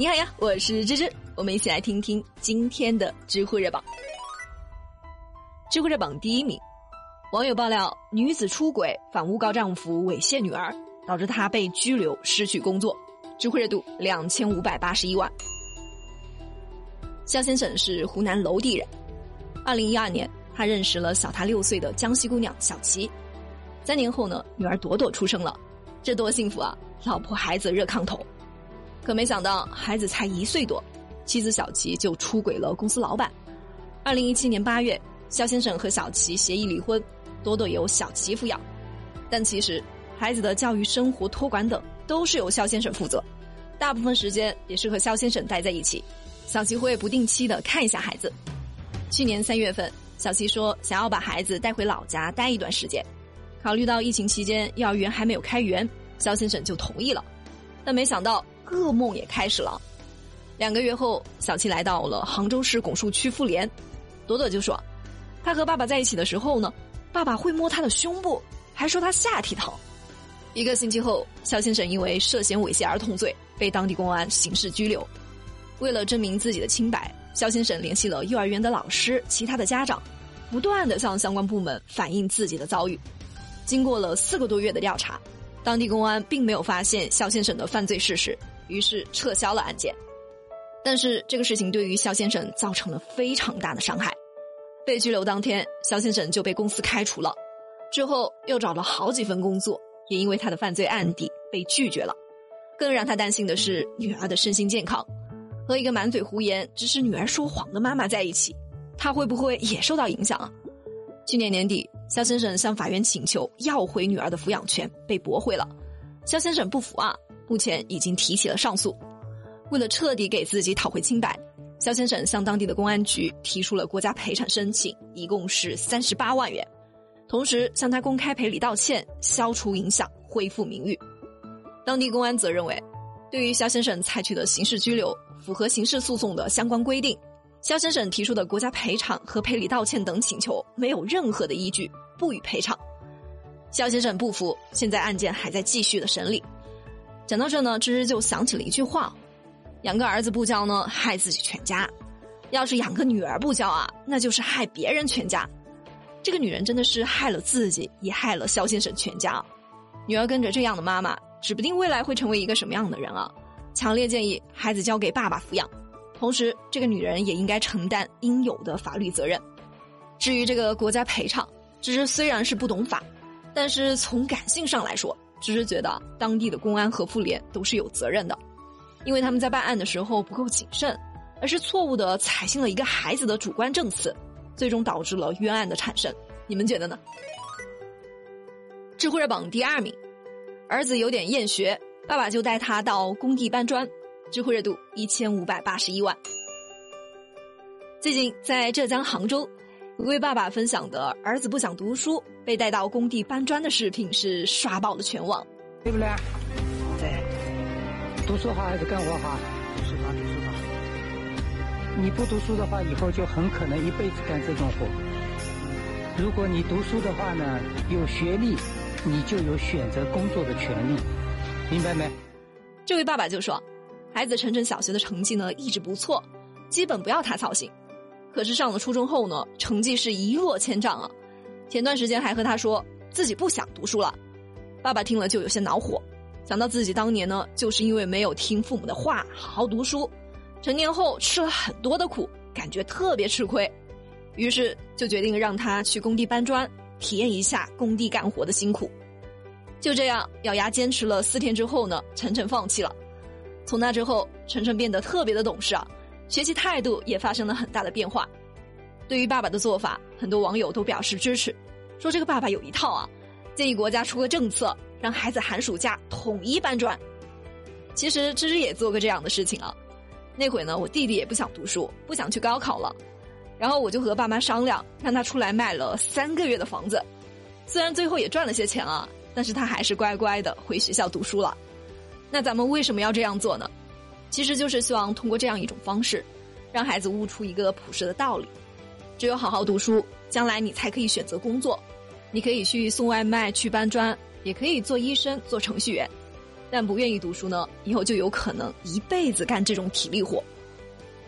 你好呀，我是芝芝，我们一起来听听今天的知乎热榜。知乎热榜第一名，网友爆料女子出轨反诬告丈夫猥亵女儿，导致她被拘留失去工作，知乎热度两千五百八十一万。肖先生是湖南娄底人，二零一二年他认识了小他六岁的江西姑娘小琪，三年后呢，女儿朵朵出生了，这多幸福啊！老婆孩子热炕头。可没想到，孩子才一岁多，妻子小琪就出轨了公司老板。二零一七年八月，肖先生和小琪协议离婚，多多由小琪抚养。但其实，孩子的教育、生活、托管等都是由肖先生负责，大部分时间也是和肖先生待在一起。小琪会不定期的看一下孩子。去年三月份，小琪说想要把孩子带回老家待一段时间，考虑到疫情期间幼儿园还没有开园，肖先生就同意了。但没想到。噩梦也开始了。两个月后，小七来到了杭州市拱墅区妇联，朵朵就说，他和爸爸在一起的时候呢，爸爸会摸他的胸部，还说他下体疼。一个星期后，肖先生因为涉嫌猥亵儿童罪被当地公安刑事拘留。为了证明自己的清白，肖先生联系了幼儿园的老师、其他的家长，不断的向相关部门反映自己的遭遇。经过了四个多月的调查，当地公安并没有发现肖先生的犯罪事实。于是撤销了案件，但是这个事情对于肖先生造成了非常大的伤害。被拘留当天，肖先生就被公司开除了，之后又找了好几份工作，也因为他的犯罪案底被拒绝了。更让他担心的是女儿的身心健康，和一个满嘴胡言、指使女儿说谎的妈妈在一起，他会不会也受到影响啊？去年年底，肖先生向法院请求要回女儿的抚养权，被驳回了。肖先生不服啊。目前已经提起了上诉。为了彻底给自己讨回清白，肖先生向当地的公安局提出了国家赔偿申请，一共是三十八万元，同时向他公开赔礼道歉，消除影响，恢复名誉。当地公安则认为，对于肖先生采取的刑事拘留符合刑事诉讼的相关规定，肖先生提出的国家赔偿和赔礼道歉等请求没有任何的依据，不予赔偿。肖先生不服，现在案件还在继续的审理。讲到这呢，芝芝就想起了一句话：“养个儿子不教呢，害自己全家；要是养个女儿不教啊，那就是害别人全家。”这个女人真的是害了自己，也害了肖先生全家。女儿跟着这样的妈妈，指不定未来会成为一个什么样的人啊！强烈建议孩子交给爸爸抚养，同时这个女人也应该承担应有的法律责任。至于这个国家赔偿，芝芝虽然是不懂法，但是从感性上来说。只是觉得当地的公安和妇联都是有责任的，因为他们在办案的时候不够谨慎，而是错误的采信了一个孩子的主观证词，最终导致了冤案的产生。你们觉得呢？知乎热榜第二名，儿子有点厌学，爸爸就带他到工地搬砖，知乎热度一千五百八十一万。最近在浙江杭州。一位爸爸分享的儿子不想读书，被带到工地搬砖的视频是刷爆了全网，对不对？对，读书好还是干活好？读书好，读书好。你不读书的话，以后就很可能一辈子干这种活。如果你读书的话呢，有学历，你就有选择工作的权利，明白没？这位爸爸就说，孩子晨晨小学的成绩呢一直不错，基本不要他操心。可是上了初中后呢，成绩是一落千丈啊！前段时间还和他说自己不想读书了，爸爸听了就有些恼火，想到自己当年呢，就是因为没有听父母的话，好好读书，成年后吃了很多的苦，感觉特别吃亏，于是就决定让他去工地搬砖，体验一下工地干活的辛苦。就这样咬牙坚持了四天之后呢，晨晨放弃了。从那之后，晨晨变得特别的懂事啊。学习态度也发生了很大的变化。对于爸爸的做法，很多网友都表示支持，说这个爸爸有一套啊，建议国家出个政策，让孩子寒暑假统一搬砖。其实芝芝也做过这样的事情啊。那会呢，我弟弟也不想读书，不想去高考了，然后我就和爸妈商量，让他出来卖了三个月的房子。虽然最后也赚了些钱啊，但是他还是乖乖的回学校读书了。那咱们为什么要这样做呢？其实就是希望通过这样一种方式，让孩子悟出一个朴实的道理：只有好好读书，将来你才可以选择工作。你可以去送外卖、去搬砖，也可以做医生、做程序员。但不愿意读书呢，以后就有可能一辈子干这种体力活。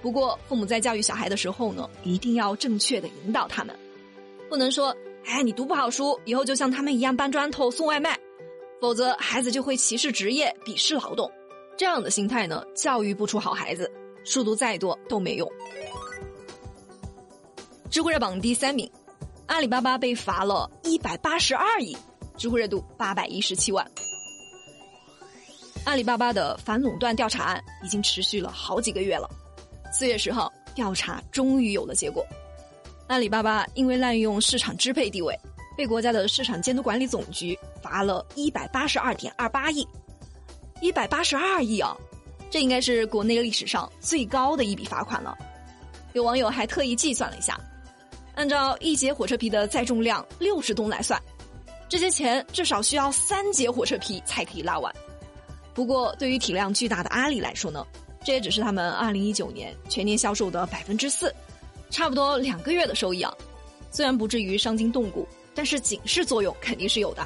不过，父母在教育小孩的时候呢，一定要正确的引导他们，不能说，哎，你读不好书，以后就像他们一样搬砖头、送外卖，否则孩子就会歧视职业、鄙视劳动。这样的心态呢，教育不出好孩子，书读再多都没用。知乎热榜第三名，阿里巴巴被罚了一百八十二亿，知乎热度八百一十七万。阿里巴巴的反垄断调查案已经持续了好几个月了。四月十号，调查终于有了结果。阿里巴巴因为滥用市场支配地位，被国家的市场监督管理总局罚了一百八十二点二八亿。一百八十二亿啊，这应该是国内历史上最高的一笔罚款了。有网友还特意计算了一下，按照一节火车皮的载重量六十吨来算，这些钱至少需要三节火车皮才可以拉完。不过，对于体量巨大的阿里来说呢，这也只是他们二零一九年全年销售的百分之四，差不多两个月的收益啊。虽然不至于伤筋动骨，但是警示作用肯定是有的。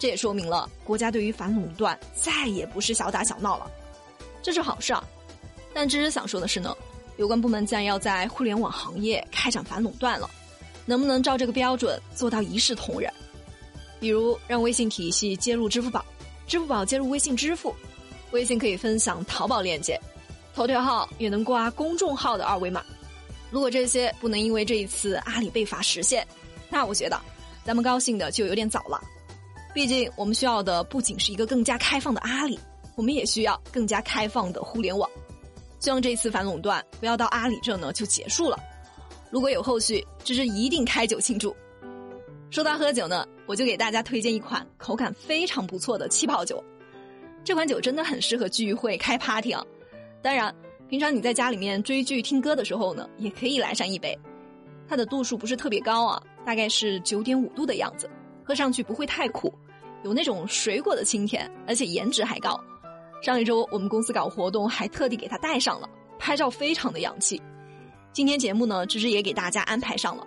这也说明了国家对于反垄断再也不是小打小闹了，这是好事啊。但芝芝想说的是呢，有关部门既然要在互联网行业开展反垄断了，能不能照这个标准做到一视同仁？比如让微信体系接入支付宝。支付宝接入微信支付，微信可以分享淘宝链接，头条号也能挂公众号的二维码。如果这些不能因为这一次阿里被罚实现，那我觉得咱们高兴的就有点早了。毕竟我们需要的不仅是一个更加开放的阿里，我们也需要更加开放的互联网。希望这次反垄断不要到阿里这呢就结束了。如果有后续，芝芝一定开酒庆祝。说到喝酒呢，我就给大家推荐一款口感非常不错的气泡酒。这款酒真的很适合聚会开 party 啊！当然，平常你在家里面追剧听歌的时候呢，也可以来上一杯。它的度数不是特别高啊，大概是九点五度的样子，喝上去不会太苦，有那种水果的清甜，而且颜值还高。上一周我们公司搞活动，还特地给它带上了，拍照非常的洋气。今天节目呢，芝芝也给大家安排上了。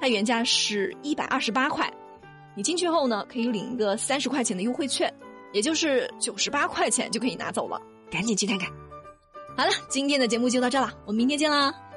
它原价是一百二十八块，你进去后呢，可以领一个三十块钱的优惠券，也就是九十八块钱就可以拿走了，赶紧去看看。好了，今天的节目就到这了，我们明天见啦。